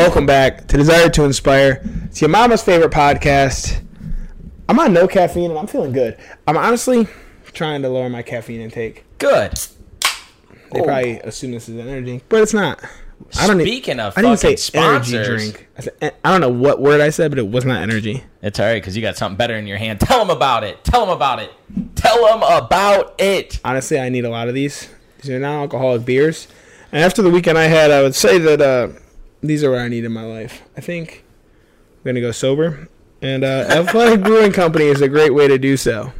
Welcome back to Desire to Inspire. It's your mama's favorite podcast. I'm on no caffeine and I'm feeling good. I'm honestly trying to lower my caffeine intake. Good. They Oh. probably assume this is an energy, but it's not. I don't e- Speaking of I didn't fucking say energy drink. I, said, eh, I don't know what word I said, but it was not energy. it's all right because you got something better in your hand. Tell them about it. Tell them about it. Tell them about it. Honestly, I need a lot of these. These are non-alcoholic beers. And after the weekend I had, I would say that uh, these are what I need in my life. I think I'm gonna go sober, and uh, Athletic Brewing Company is a great way to do so.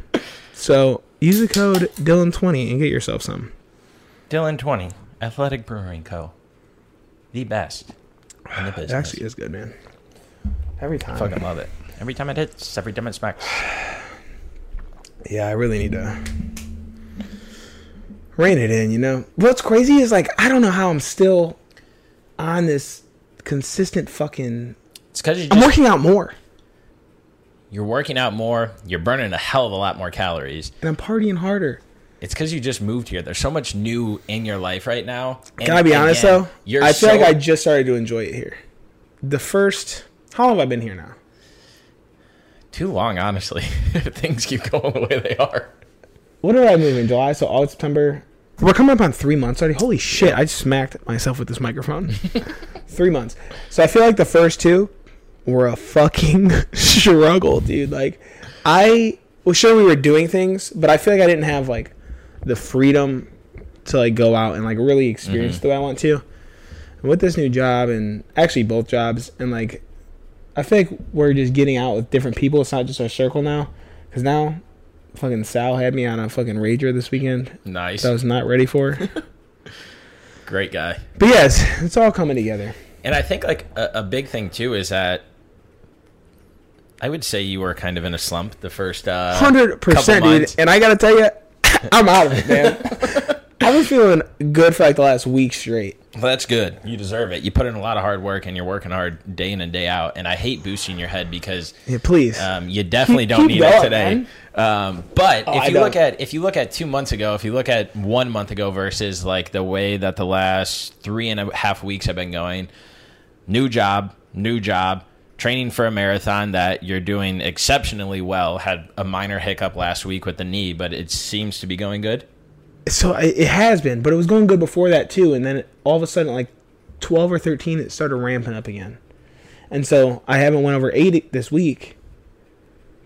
So use the code Dylan20 and get yourself some. Dylan Twenty, Athletic Brewing Co. The best in the It business. actually is good, man. Every time. fucking love it. Every time it hits, every time it smacks. Yeah, I really need to rein it in, you know? What's crazy is, like, I don't know how I'm still on this consistent fucking. It's because I'm working out more you're working out more. You're burning a hell of a lot more calories. and I'm partying harder. It's because you just moved here. There's so much new in your life right now. And Can I be honest, again, though? You're I feel so, like I just started to enjoy it here. The first. How long have I been here now? too long, honestly. if Things keep going the way they are. What did I move in July? So August, September. We're coming up on three months already. Holy shit! I just smacked myself with this microphone. three months. So I feel like the first two were a fucking struggle, dude. Like, I was sure we were doing things, but I feel like I didn't have like the freedom to like go out and like really experience mm-hmm. the way I want to. And with this new job and actually both jobs and like, I feel like we're just getting out with different people. It's not just our circle now, because now fucking Sal had me on a fucking rager this weekend Nice. that I was not ready for. Great guy. but yes, it's all coming together. And I think like a, a big thing too is that I would say you were kind of in a slump the first uh, Hundred percent, dude. And I gotta tell you, I'm out of it, man. I've been feeling good for like the last week straight. Well, that's good. You deserve it. You put in a lot of hard work and you're working hard day in and day out. And I hate boosting your head because Yeah, please. um, you definitely don't need it today. Um, but Oh, I if you don't. look at if you look at two months ago, if you look at one month ago versus like the way that the last three and a half weeks have been going, new job, new job, training for a marathon that you're doing exceptionally well. Had a minor hiccup last week with the knee, but it seems to be going good. So it, it has been, but it was going good before that too. And then all of a sudden, like twelve or thirteen, it started ramping up again. And so I haven't went over eight this week,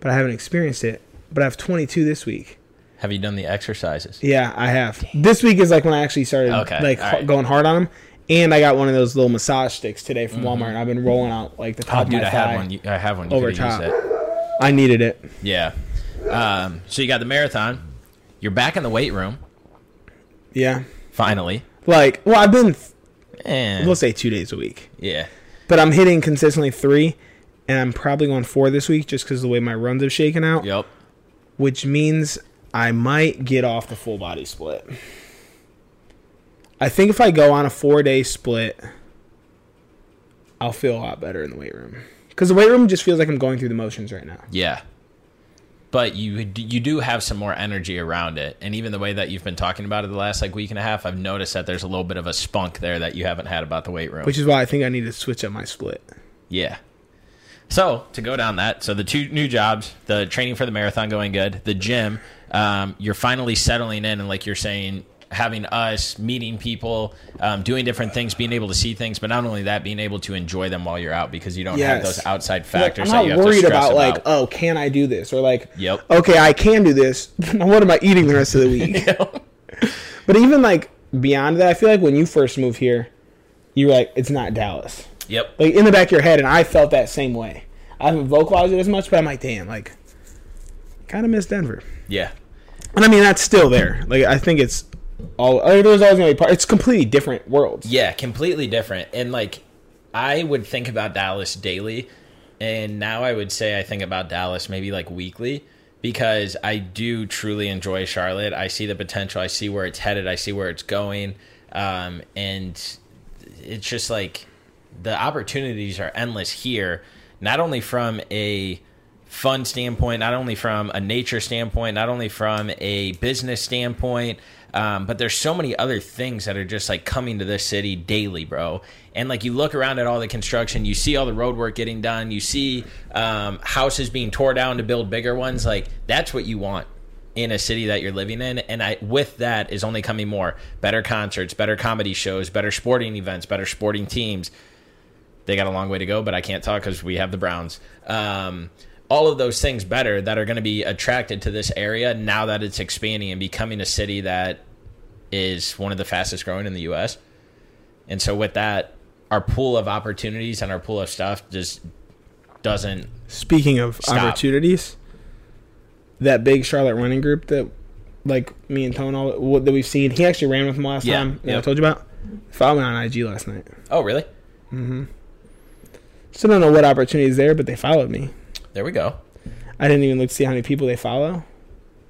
but I haven't experienced it. But I have 22 this week. Have you done the exercises? Yeah, I have. This week is like when I actually started Okay, like right. going hard on them. And I got one of those little massage sticks today from Walmart. And I've been rolling out like the Oh, top dude, of I have one. I have one. You over top. I needed it. Yeah. Um, so you got the marathon. You're back in the weight room Yeah. finally. Like, well, I've been And eh. we'll say two days a week, yeah, but I'm hitting consistently three, and I'm probably going four this week just because the way my runs have shaken out. yep. Which means I might get off the full body split. I think if I go on a four day split, I'll feel a lot better in the weight room. Because the weight room just feels like I'm going through the motions right now. Yeah. But you you do have some more energy around it, and even the way that you've been talking about it the last like week and a half, I've noticed that there's a little bit of a spunk there that you haven't had about the weight room. Which is why I think I need to switch up my split. Yeah. So to go down that, so the two new jobs, the training for the marathon going good, the gym, um, you're finally settling in, and like you're saying, having us meeting people, um, doing different things, being able to see things, but not only that, being able to enjoy them while you're out because you don't have those outside Like, factors I'm that not you have to worried about, about. like, oh, can I do this? Or like, Yep. okay, I can do this. What am I eating the rest of the week? but even like beyond that, I feel like when you first moved here, you were like, it's not Dallas. yep. Like in the back of your head, and I felt that same way. I haven't vocalized it as much, but I'm like, damn, like, kind of miss Denver. Yeah. And I mean, that's still there. Like, I think it's all. Like, there's always gonna be part. It's completely different worlds. Yeah, completely different. And like I would think about Dallas daily and now I would say I think about Dallas maybe like weekly because I do truly enjoy Charlotte. I see the potential, I see where it's headed, I see where it's going. Um, and it's just like the opportunities are endless here, not only from a fun standpoint, not only from a nature standpoint, not only from a business standpoint, um, but there's so many other things that are just like coming to this city daily, bro. And like you look around at all the construction, you see all the road work getting done, you see um, houses being tore down to build bigger ones. Like that's what you want in a city that you're living in and I with that is only coming more better concerts, better comedy shows, better sporting events, better sporting teams. They got a long way to go, but I can't talk cuz we have the Browns. Um, all of those things better that are going to be attracted to this area now that it's expanding and becoming a city that is one of the fastest growing in the US. And so with that, our pool of opportunities and our pool of stuff just doesn't Speaking of Stop. opportunities, that big Charlotte running group that, like me and Tone, all what, that we've seen, he actually ran with him last Yeah, time. Yeah, I told you about. Followed me on IG last night. Oh, really? Mm Mhm. Still don't know what opportunities there, but they followed me. There we go. I didn't even look to see how many people they follow,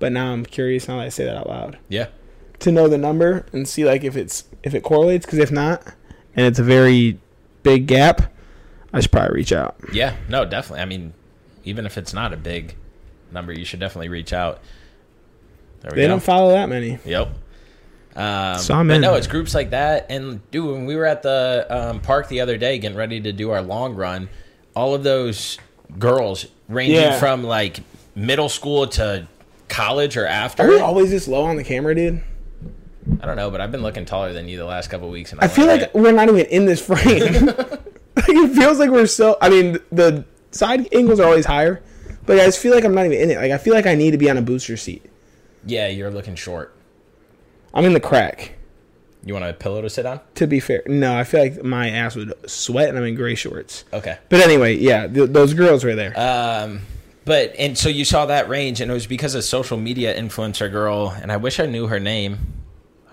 but now I'm curious now that I say that out loud Yeah. to know the number and see like if it's if it correlates. Because if not, and it's a very big gap, I should probably reach out. Yeah, no, definitely. I mean, even if it's not a big number, you should definitely reach out. There we They go. don't follow that many. Yep. Um, So I'm but in. no, it's groups like that. And dude, when we were at the um, park the other day getting ready to do our long run, all of those girls ranging Yeah. from like middle school to college or after. Are we always this low on the camera, dude? I don't know, but I've been looking taller than you the last couple weeks. And I feel like we're not even in this frame. like it feels like we're so. I mean, the side angles are always higher, but I just feel like I'm not even in it. Like I feel like I need to be on a booster seat. yeah, you're looking short. I'm in the crack. You want a pillow to sit on? To be fair, no, I feel like my ass would sweat, and I'm in gray shorts. Okay. But anyway, yeah, th- those girls were there. Um, but and so you saw that range, and it was because of social media influencer girl, and I wish I knew her name.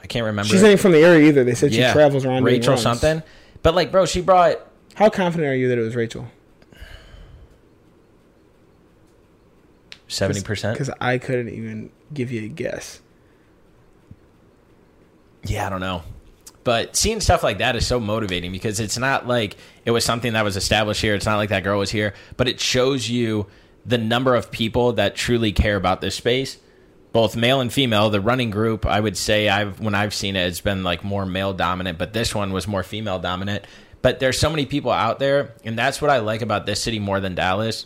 I can't remember. She's not even from the area either. They said she yeah, travels around. Rachel something. But like, bro, she brought How confident are you that it was Rachel? seventy percent. Because I couldn't even give you a guess. Yeah, I don't know. But seeing stuff like that is so motivating because it's not like it was something that was established here. It's not like that girl was here, but it shows you the number of people that truly care about this space, both male and female. The running group, I would say, I've when I've seen it, it's been like more male dominant, but this one was more female dominant. But there's so many people out there, and that's what I like about this city more than Dallas,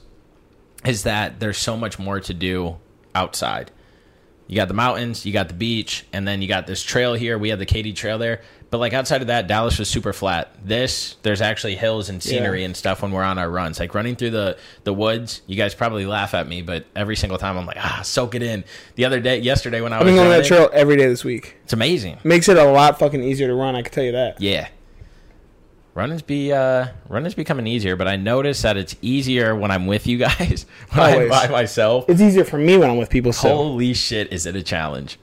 is that there's so much more to do outside. You got the mountains, you got the beach, and then you got this trail here. We have the Katy Trail there. But like outside of that, Dallas was super flat. This, there's actually hills and scenery Yeah. and stuff when we're on our runs. Like running through the the woods, you guys probably laugh at me, but every single time I'm like, ah, soak it in. The other day, yesterday when I I've was been going running, that trail every day this week. it's amazing. Makes it a lot fucking easier to run. I can tell you that. Yeah. Running's be uh running's becoming easier, but I notice that it's easier when I'm with you guys. when I'm by myself. It's easier for me when I'm with people. So Holy shit, is it a challenge?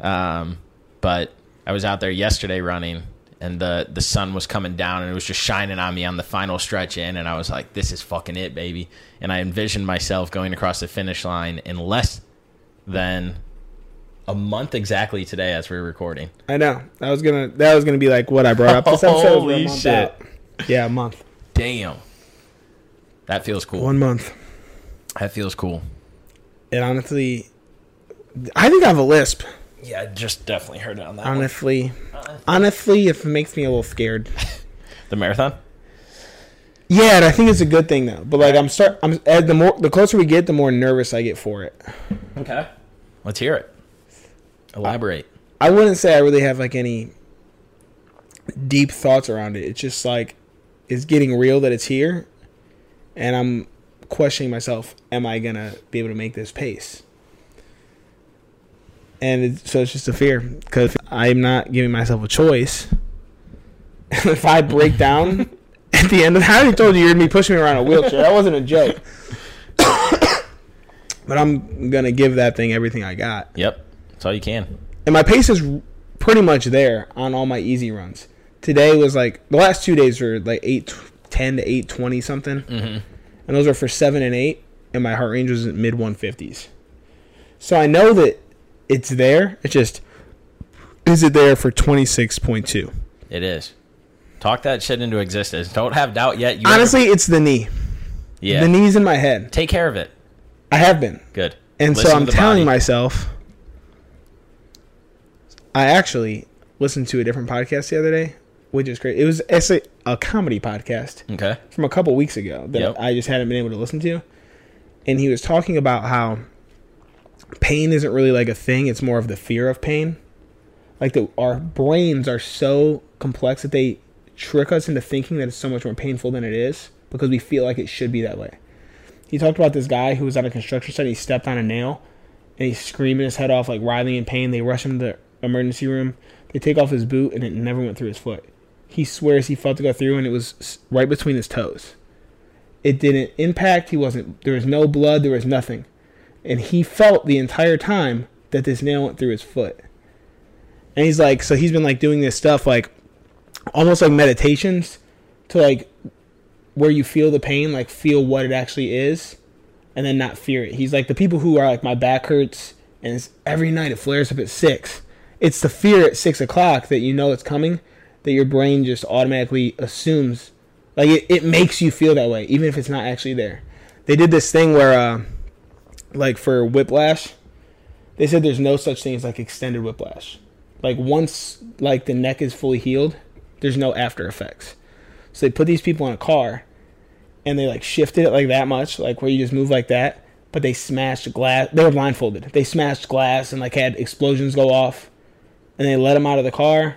Um, but I was out there yesterday running, and the the sun was coming down, and it was just shining on me on the final stretch in, and I was like, "This is fucking it, baby!" And I envisioned myself going across the finish line in less than a month exactly today as we are recording. I know that was gonna that was gonna be like what I brought up this episode. Holy shit. out. Yeah, a month. Damn, that feels cool. One month. That feels cool. It honestly, I think I have a lisp. Yeah, I just definitely heard it on that one. Honestly, uh-uh. honestly, if it makes me a little scared. The marathon. Yeah, and I think it's a good thing though. But like I'm start, I'm and the more the closer we get, the more nervous I get for it. Okay, let's hear it. Elaborate. I wouldn't say I really have like any deep thoughts around it. It's just like it's getting real that it's here, and I'm questioning myself: Am I gonna be able to make this pace? And it, so it's just a fear because I'm not giving myself a choice. if I break down at the end of, I already told you you're gonna be pushing me around a wheelchair. That wasn't a joke. but I'm gonna give that thing everything I got. Yep, that's all you can. and my pace is pretty much there on all my easy runs. Today was like the last two days were like eight ten to eight twenty something, Mm-hmm. and those are for seven and eight, and my heart range was mid one fifties. So I know that it's there. It's just is it there for twenty six point two? It is. Talk that shit into existence. Don't have doubt yet. You Honestly, it's the knee. yeah. The knee's in my head. Take care of it. I have been. Good. And so I'm telling body. myself. I actually listened to a different podcast the other day, which is great. It was it's a, a comedy podcast Okay. from a couple weeks ago that Yep. I just hadn't been able to listen to. And he was talking about how pain isn't really like a thing, it's more of the fear of pain. Like the our brains are so complex that they trick us into thinking that it's so much more painful than it is because we feel like it should be that way. He talked about this guy who was on a construction site, he stepped on a nail and he's screaming his head off, like writhing in pain. They rush him to the emergency room. They take off his boot and it never went through his foot. He swears he felt it go through and it was right between his toes. It didn't impact. He wasn't. There was no blood. There was nothing, and he felt the entire time that this nail went through his foot. And he's like, so he's been like doing this stuff, like almost like meditations, to like where you feel the pain, like feel what it actually is, and then not fear it. He's like the people who are like my back hurts, and every night it flares up at six. It's the fear at six o'clock that you know it's coming, that your brain just automatically assumes like it, it makes you feel that way even if it's not actually there. They did this thing where uh like for whiplash they said there's no such thing as like extended whiplash. Like once like the neck is fully healed there's no after effects. So they put these people in a car and they like shifted it like that much like where you just move like that but they smashed glass they were blindfolded. They smashed glass and like had explosions go off and they let him out of the car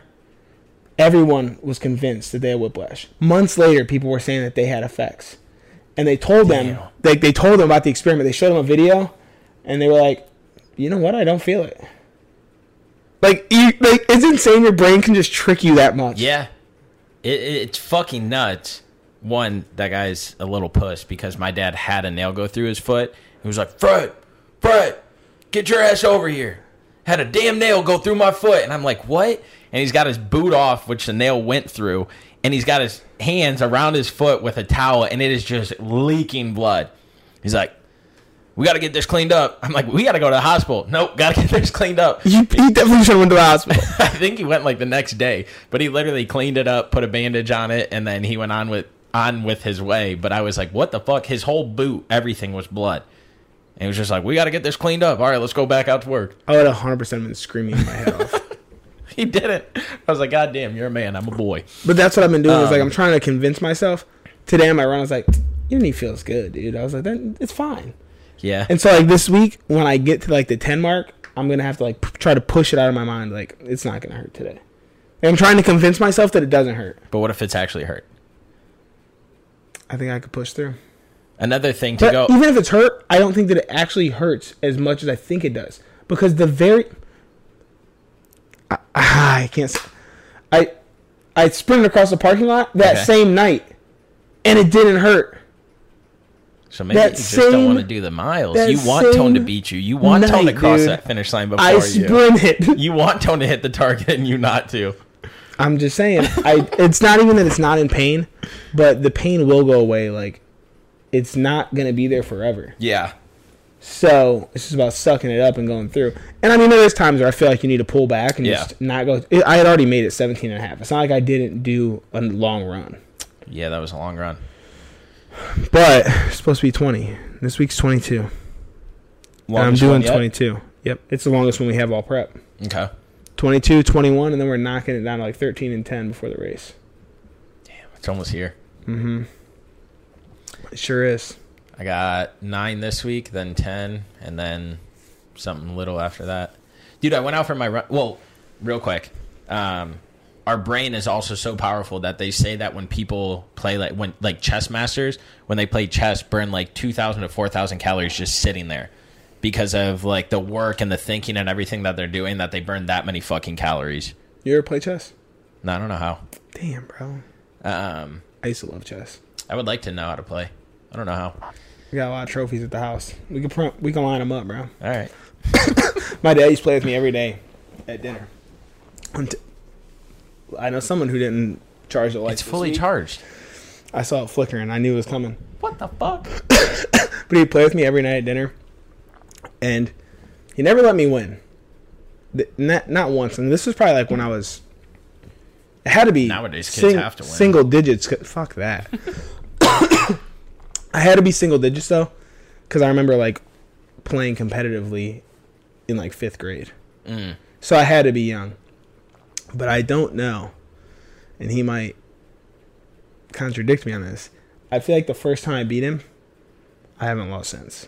everyone was convinced that they had whiplash. Months later, people were saying that they had effects, and they told them Damn. they they told them about the experiment. They showed them a video, and they were like, "You know what? I don't feel it." Like, you, like it's insane. Your brain can just trick you that much. Yeah. It, it, it's fucking nuts. One, that guy's a little puss because my dad had a nail go through his foot. He was like, Fred, Fred, get your ass over here. Had a damn nail go through my foot. And I'm like, what? And he's got his boot off, which the nail went through. And he's got his hands around his foot with a towel, and it is just leaking blood. He's like, we got to get this cleaned up. I'm like, we got to go to the hospital. Nope, got to get this cleaned up. You, he definitely should have went to the hospital. I think he went like the next day, but he literally cleaned it up, put a bandage on it, and then he went on with on with his way. But I was like, what the fuck? His whole boot, everything was blood. And he was just like, we got to get this cleaned up. All right, let's go back out to work. I would 100 percent been screaming my head off. He didn't. I was like, God damn, you're a man. I'm a boy. But that's what I've been doing. is like Um, I'm trying to convince myself. Today on my run, I was like, "Your knee feels good, dude." I was like, "That it's fine." Yeah. And so like this week, when I get to like the ten mark, I'm gonna have to like p- try to push it out of my mind. Like it's not gonna hurt today. And I'm trying to convince myself that it doesn't hurt. but what if it's actually hurt? I think I could push through. Another thing to But go. even if it's hurt, I don't think that it actually hurts as much as I think it does. Because the very, I, I can't. I I sprinted across the parking lot that Okay. same night, and it didn't hurt. So maybe that you just don't want to do the miles. You want Tone to beat you. You want Tone to cross dude, that finish line before I you. sprinted. You want Tone to hit the target and you not to. I'm just saying. I. It's not even that it's not in pain, but the pain will go away. Like, it's not gonna be there forever. Yeah. So it's just about sucking it up and going through. And I mean, there is times where I feel like you need to pull back and Yeah. just not go. It, I had already made it 17 and a half. It's not like I didn't do a long run. Yeah, that was a long run. But it's supposed to be 20. This week's 22. And I'm doing 22. Yep. It's the longest one we have all prep. Okay. 22, 21, and then we're knocking it down to like 13 and 10 before the race. Damn, it's almost here. Mm-hmm. It sure is. I got nine this week, then ten, and then something little after that. Dude, I went out for my run. Well, real quick, um, our brain is also so powerful that they say that when people play like when like chess masters, when they play chess, burn like two thousand to four thousand calories just sitting there because of like the work and the thinking and everything that they're doing. That they burn that many fucking calories. You ever play chess? No, I don't know how. Damn, bro. Um, I used to love chess. I would like to know how to play. I don't know how. We got a lot of trophies at the house. We can print, we can line them up, bro. All right. My dad used to play with me every day at dinner. I know someone who didn't charge the lights. It's fully charged. I saw it flickering. I knew it was coming. What the fuck? But he'd play with me every night at dinner, and he never let me win. Not not once. And this was probably like when I was. It had to be Nowadays, kids have to win. Single digits. Fuck that. I had to be single digits though, because I remember like playing competitively in like fifth grade. So I had to be young. But I don't know. And he might contradict me on this. I feel like the first time I beat him, I haven't lost since.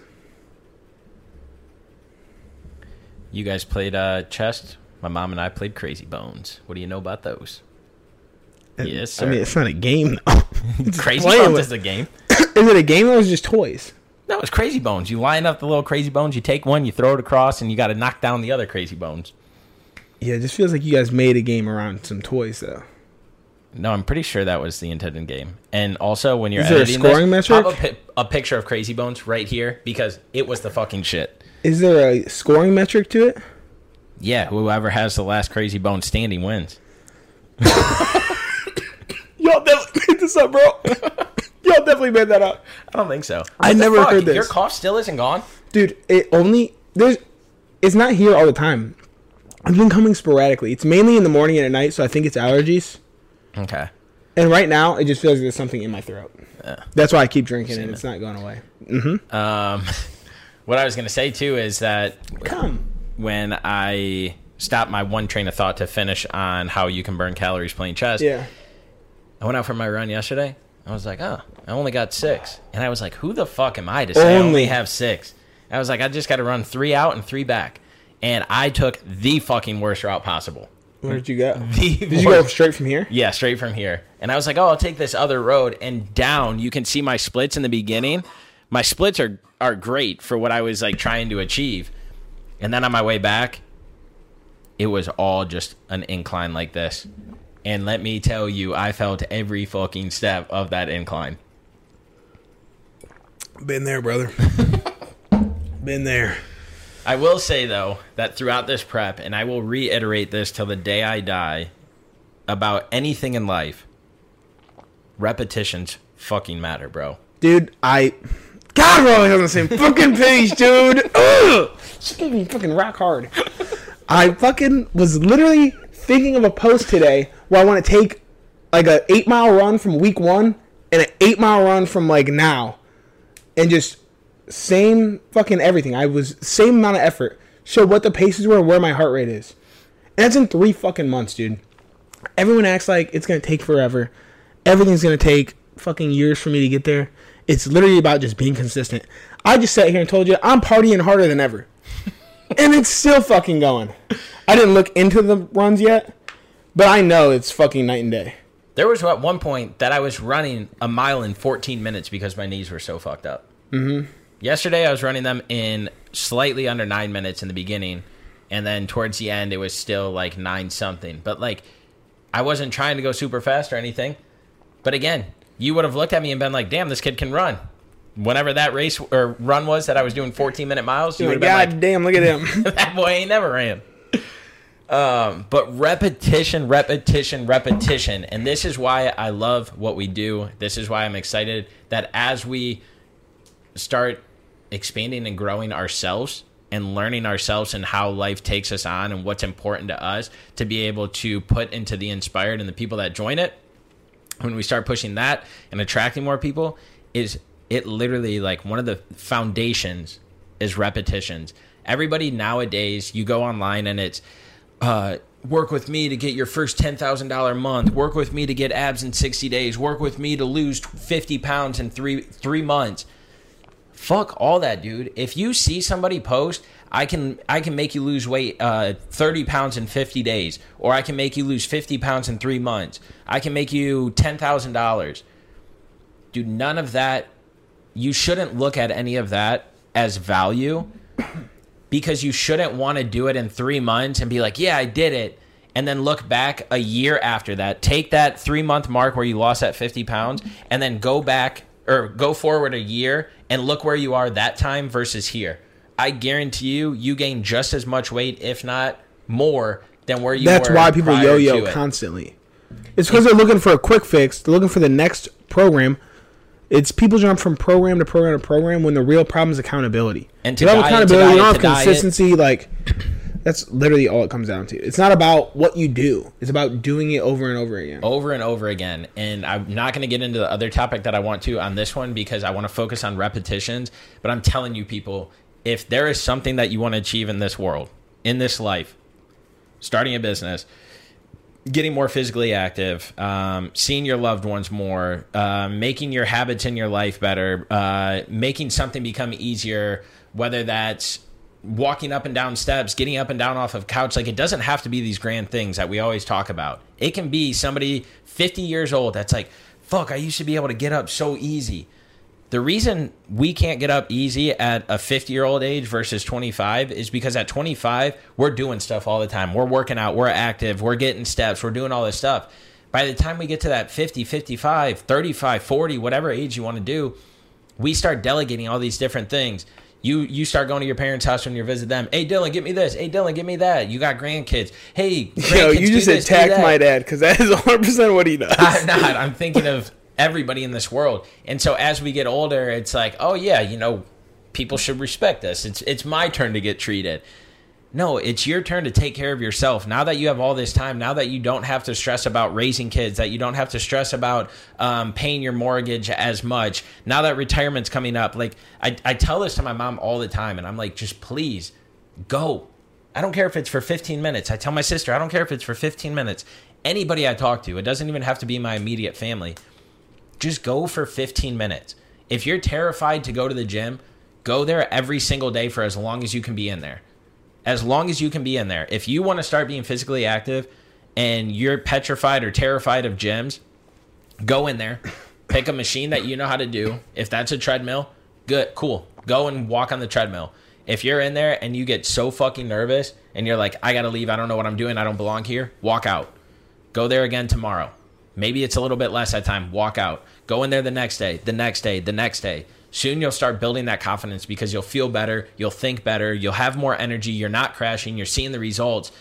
You guys played uh, chess. My mom and I played Crazy Bones. What do you know about those? And- Yes, I mean, it's not a game though. Crazy Bones with- is a game. Is it a game or is it just toys? No, it's Crazy Bones. You line up the little Crazy Bones. You take one, you throw it across, and you got to knock down the other Crazy Bones. Yeah, it just feels like you guys made a game around some toys though. No, I'm pretty sure that was the intended game. And also, when you're Is there a editing scoring this, metric? pop a, pi- a picture of Crazy Bones right here because it was the fucking shit. Is there a scoring metric to it? Yeah, whoever has the last Crazy Bone standing wins. Y'all definitely made this up, bro. Y'all definitely made that up. I don't think so. I What the never fuck? heard this. Your cough still isn't gone. Dude, it only there's it's not here all the time. It's been coming sporadically. It's mainly in the morning and at night, so I think it's allergies. Okay. And right now, it just feels like there's something in my throat. Yeah. That's why I keep drinking, and Same it's not going away. Mm-hmm. Um, what I was gonna say too is that Come. when I stopped my one train of thought to finish on how you can burn calories playing chess, Yeah. I went out for my run yesterday. I was like, oh, I only got six. And I was like, who the fuck am I to say I Only. have six? I was like, I just got to run three out and three back. And I took the fucking worst route possible. Where did you go? The Did you go straight from here? Yeah, straight from here. And I was like, oh, I'll take this other road. And down, you can see my splits in the beginning. My splits are, are great for what I was like trying to achieve. And then on my way back, it was all just an incline like this. And let me tell you, I felt every fucking step of that incline. Been there, brother. Been there. I will say though that throughout this prep, and I will reiterate this till the day I die, about anything in life, repetitions fucking matter, bro. Dude, I. God, we're always on the same fucking page, dude. Ugh! She gave me fucking rock hard. I fucking was literally thinking of a post today where I want to take like a eight mile run from week one and an eight mile run from like now, and just same fucking everything. I was same amount of effort. Show what the paces were and where my heart rate is, and that's in three fucking months, dude. Everyone acts like it's gonna take forever. Everything's gonna take fucking years for me to get there. It's literally about just being consistent. I just sat here and told you I'm partying harder than ever. And it's still fucking going. I didn't look into the runs yet, but I know it's fucking night and day. There was at one point that I was running a mile in 14 minutes because my knees were so fucked up. Mm-hmm. Yesterday, I was running them in slightly under nine minutes in the beginning, and then towards the end, it was still like nine something. But like, I wasn't trying to go super fast or anything. But again, you would have looked at me and been like, "Damn, this kid can run." Whenever that race or run was that I was doing 14 minute miles, you would like, have God like, damn, look at him. that boy ain't never ran. Um, but repetition, repetition, repetition. And this is why I love what we do. This is why I'm excited that as we start expanding and growing ourselves and learning ourselves and how life takes us on and what's important to us to be able to put into the inspired and the people that join it when we start pushing that and attracting more people is it literally like one of the foundations is repetitions. Everybody nowadays you go online and it's uh, work with me to get your first $10000 month work with me to get abs in 60 days work with me to lose 50 pounds in three three months. Fuck all that dude. If you see somebody post i can i can make you lose weight uh, 30 pounds in 50 days or i can make you lose 50 pounds in three months. I can make you $10000 dude none of that you shouldn't look at any of that as value because you shouldn't want to do it in three months and be like yeah i did it and then look back a year after that take that three month mark where you lost that 50 pounds and then go back or go forward a year and look where you are that time versus here i guarantee you you gain just as much weight if not more than where you That's why people yo-yo constantly. It's because they're looking for a quick fix. They're looking for the next program. It's people jump from program to program to program when the real problem is accountability. And to you don't have diet, accountability, you don't to have diet. consistency. Like that's literally all it comes down to. It's not about what you do. It's about doing it over and over again. over and over again. And I'm not going to get into the other topic that I want to on this one because I want to focus on repetitions. But I'm telling you, people, if there is something that you want to achieve in this world, in this life, starting a business, getting more physically active, um, seeing your loved ones more, uh, making your habits in your life better, uh, making something become easier, whether that's walking up and down steps, getting up and down off of couch. Like it doesn't have to be these grand things that we always talk about. It can be somebody 50 years old that's like, fuck, I used to be able to get up so easy. The reason we can't get up easy at a 50 year old age versus 25 is because at 25, we're doing stuff all the time. We're working out, we're active, we're getting steps, we're doing all this stuff. By the time we get to that 50, 55, 35, 40, whatever age you want to do, we start delegating all these different things. You you start going to your parents' house when you visit them. Hey Dylan, get me this. Hey Dylan, get me that. You got grandkids. Hey, grandkids, Yo, you just this, attacked my dad because that is 100 percent what he does. I'm not. I'm thinking of everybody in this world. And so as we get older, it's like, oh yeah, you know, people should respect us. It's it's my turn to get treated. No, it's your turn to take care of yourself. Now that you have all this time, now that you don't have to stress about raising kids, that you don't have to stress about um, paying your mortgage as much, now that retirement's coming up, like I, I tell this to my mom all the time, and I'm like, just please go. I don't care if it's for 15 minutes. I tell my sister, I don't care if it's for 15 minutes. Anybody I talk to, it doesn't even have to be my immediate family just go for 15 minutes. If you're terrified to go to the gym, go there every single day for as long as you can be in there. As long as you can be in there. If you want to start being physically active and you're petrified or terrified of gyms, go in there, pick a machine that you know how to do. If that's a treadmill, good, cool. Go and walk on the treadmill. If you're in there and you get so fucking nervous and you're like, I gotta leave, I don't know what I'm doing, I don't belong here, walk out. Go there again tomorrow. Maybe it's a little bit less that time. Walk out. Go in there the next day, the next day, the next day. Soon you'll start building that confidence because you'll feel better, you'll think better, you'll have more energy, you're not crashing, you're seeing the results.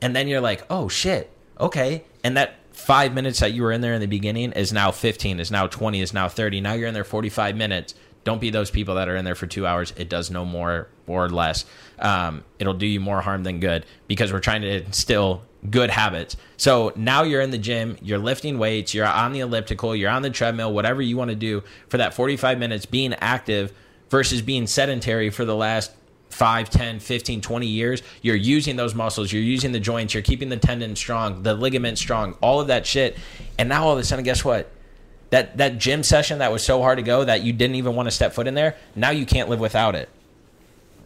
And then you're like, oh shit, okay. And that five minutes that you were in there in the beginning is now 15, is now 20, is now 30. Now you're in there 45 minutes. Don't be those people that are in there for two hours. It does no more or less. Um, it'll do you more harm than good because we're trying to instill good habits. So now you're in the gym, you're lifting weights, you're on the elliptical, you're on the treadmill, whatever you want to do for that 45 minutes being active versus being sedentary for the last 5, 10, 15, 20 years. You're using those muscles, you're using the joints, you're keeping the tendon strong, the ligament strong, all of that shit. And now all of a sudden, guess what? That that gym session that was so hard to go that you didn't even want to step foot in there, now you can't live without it.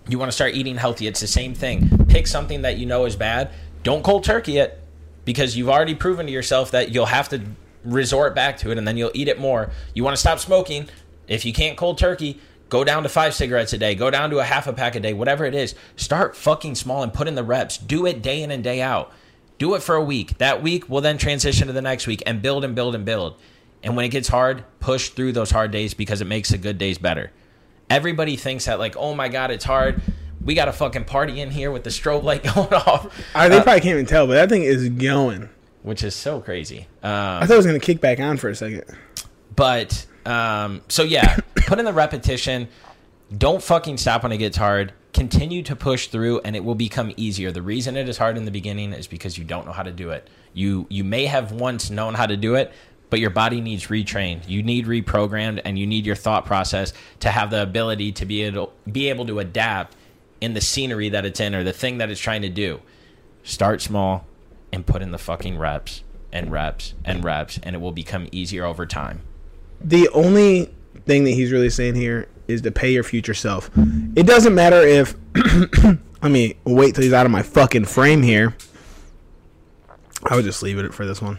You want to start eating healthy. It's the same thing. Pick something that you know is bad. Don't cold turkey it because you've already proven to yourself that you'll have to resort back to it and then you'll eat it more. You want to stop smoking. If you can't cold turkey, go down to five cigarettes a day, go down to a half a pack a day, whatever it is. Start fucking small and put in the reps. Do it day in and day out. Do it for a week. That week will then transition to the next week and build and build and build. And when it gets hard, push through those hard days because it makes the good days better. Everybody thinks that, like, oh my God, it's hard. We got a fucking party in here with the strobe light going off. I, they Uh, probably can't even tell, but that thing is going. which is so crazy. Um, I thought it was gonna kick back on for a second. But um, so yeah, put in the repetition. Don't fucking stop when it gets hard. Continue to push through, and it will become easier. The reason it is hard in the beginning is because you don't know how to do it. You you may have once known how to do it, but your body needs retrained. You need reprogrammed, and you need your thought process to have the ability to be able be able to adapt in the scenery that it's in or the thing that it's trying to do. Start small and put in the fucking reps and reps and reps, and it will become easier over time. The only thing that he's really saying here is to pay your future self. It doesn't matter if. let me wait till he's out of my fucking frame here. I would just leave it for this one.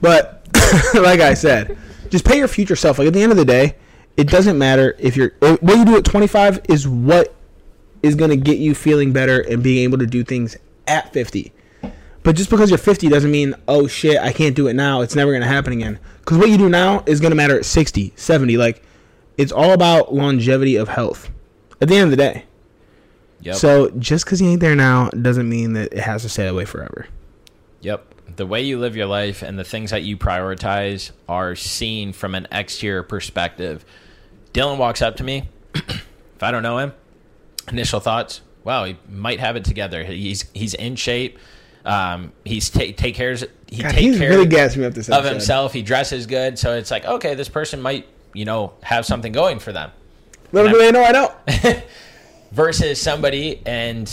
But like I said, just pay your future self. Like at the end of the day, it doesn't matter if you're what you do at 25 is what is going to get you feeling better and being able to do things at 50. But just because you're 50 doesn't mean, oh shit, I can't do it now. It's never going to happen again. Because what you do now is going to matter at 60, 70. Like, it's all about longevity of health at the end of the day. Yep. So just because you ain't there now doesn't mean that it has to stay that way forever. Yep. The way you live your life and the things that you prioritize are seen from an exterior perspective. Dylan walks up to me. if I don't know him, initial thoughts, wow, he might have it together. He's he's in shape. Um, he's take take cares he God, take care really me up this of himself. He dresses good, so it's like okay, this person might you know have something going for them. Little do they know I don't. versus somebody and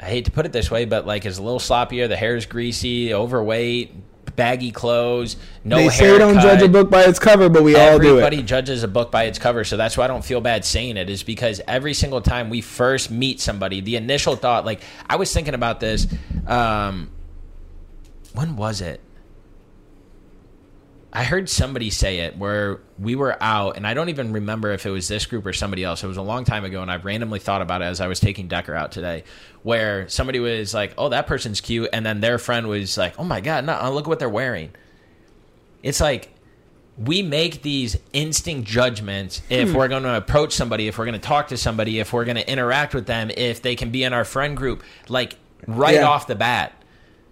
I hate to put it this way, but like is a little sloppier, the hair is greasy, overweight, baggy clothes, no they say haircut. don't judge a book by its cover, but we all do Everybody judges a book by its cover, so that's why I don't feel bad saying it. Is because every single time we first meet somebody, the initial thought, like I was thinking about this. Um, when was it? I heard somebody say it where we were out, and I don't even remember if it was this group or somebody else. It was a long time ago, and I randomly thought about it as I was taking Decker out today, where somebody was like, "Oh, that person's cute," and then their friend was like, "Oh my god, no, look at what they're wearing." It's like we make these instinct judgments if hmm. we're going to approach somebody, if we're going to talk to somebody, if we're going to interact with them, if they can be in our friend group, like right Yeah. off the bat,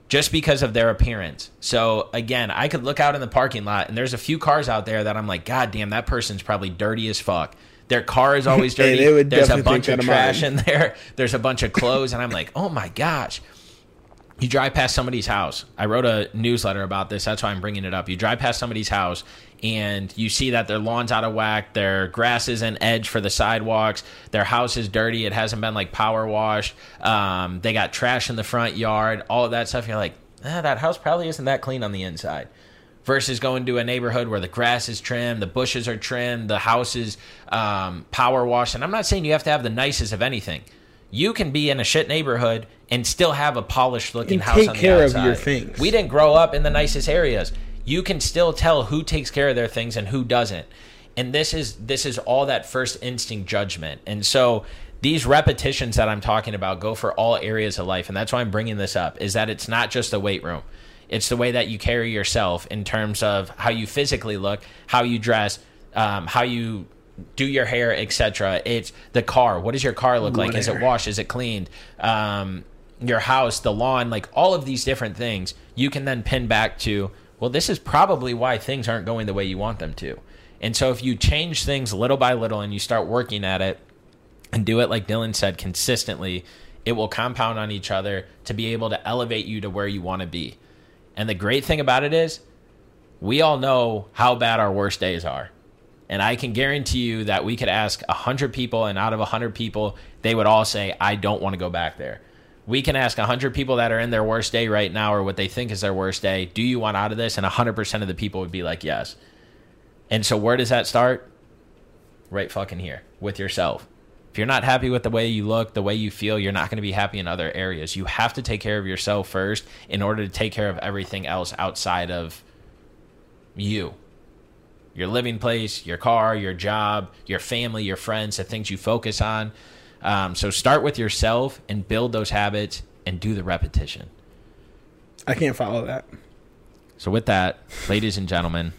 just because of their appearance. So again, I could look out in the parking lot and there's a few cars out there that I'm like, God damn, that person's probably dirty as fuck. Their car is always dirty. would There's a bunch of trash mine. in there. There's a bunch of clothes, and I'm like, oh my gosh you drive past somebody's house. I wrote a newsletter about this. That's why I'm bringing it up. You drive past somebody's house and you see that their lawn's out of whack, their grass isn't edged for the sidewalks, their house is dirty, it hasn't been like power washed, um, they got trash in the front yard, all of that stuff. You're like, eh, that house probably isn't that clean on the inside. Versus going to a neighborhood where the grass is trimmed, the bushes are trimmed, the house is um, power washed. And I'm not saying you have to have the nicest of anything. You can be in a shit neighborhood and still have a polished looking And house take on the care of your things. We didn't grow up in the nicest areas. You can still tell who takes care of their things and who doesn't. And this is this is all that first instinct judgment. And so these repetitions that I'm talking about go for all areas of life and that's why I'm bringing this up is that it's not just the weight room. It's the way that you carry yourself in terms of how you physically look, how you dress, um, how you do your hair, etc. It's the car. What does your car look like? Is it Whatever. washed? Is it cleaned? Um, your house, the lawn, like all of these different things, you can then pin back to, well, this is probably why things aren't going the way you want them to. And so if you change things little by little and you start working at it and do it like Dylan said consistently, it will compound on each other to be able to elevate you to where you want to be. And the great thing about it is, we all know how bad our worst days are. And I can guarantee you that we could ask 100 people, and out of 100 people, they would all say, I don't want to go back there. We can ask 100 people that are in their worst day right now, or what they think is their worst day, do you want out of this? And 100% of the people would be like, yes. And so, where does that start? Right fucking here with yourself. If you're not happy with the way you look, the way you feel, you're not going to be happy in other areas. You have to take care of yourself first in order to take care of everything else outside of you your living place, your car, your job, your family, your friends, the things you focus on. Um, so start with yourself and build those habits and do the repetition. I can't follow that. So with that, ladies and gentlemen,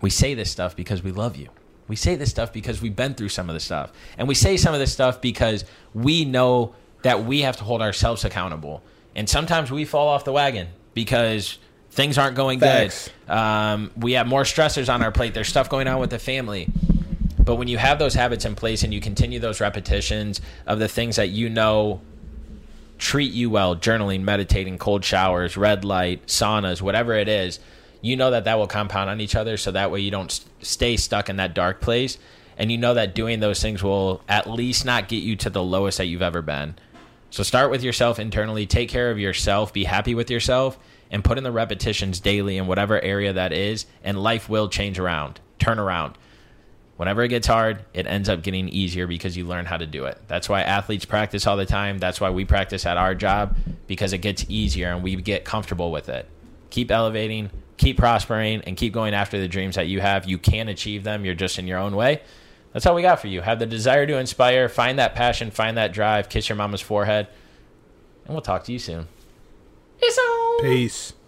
we say this stuff because we love you. We say this stuff because we've been through some of this stuff. And we say some of this stuff because we know that we have to hold ourselves accountable. And sometimes we fall off the wagon because things aren't going Facts. good. Um, we have more stressors on our plate. There's stuff going on with the family. But when you have those habits in place and you continue those repetitions of the things that you know treat you well journaling meditating cold showers red light saunas whatever it is you know that that will compound on each other so that way you don't stay stuck in that dark place. And you know that doing those things will at least not get you to the lowest that you've ever been. So start with yourself internally take care of yourself be happy with yourself and put in the repetitions daily in whatever area that is and life will change around turn around Whenever it gets hard, it ends up getting easier because you learn how to do it. That's why athletes practice all the time. That's why we practice at our job because it gets easier and we get comfortable with it. Keep elevating, keep prospering, and keep going after the dreams that you have. You can achieve them. You're just in your own way. That's all we got for you. Have the desire to inspire, find that passion, find that drive, kiss your mama's forehead, and we'll talk to you soon. Peace.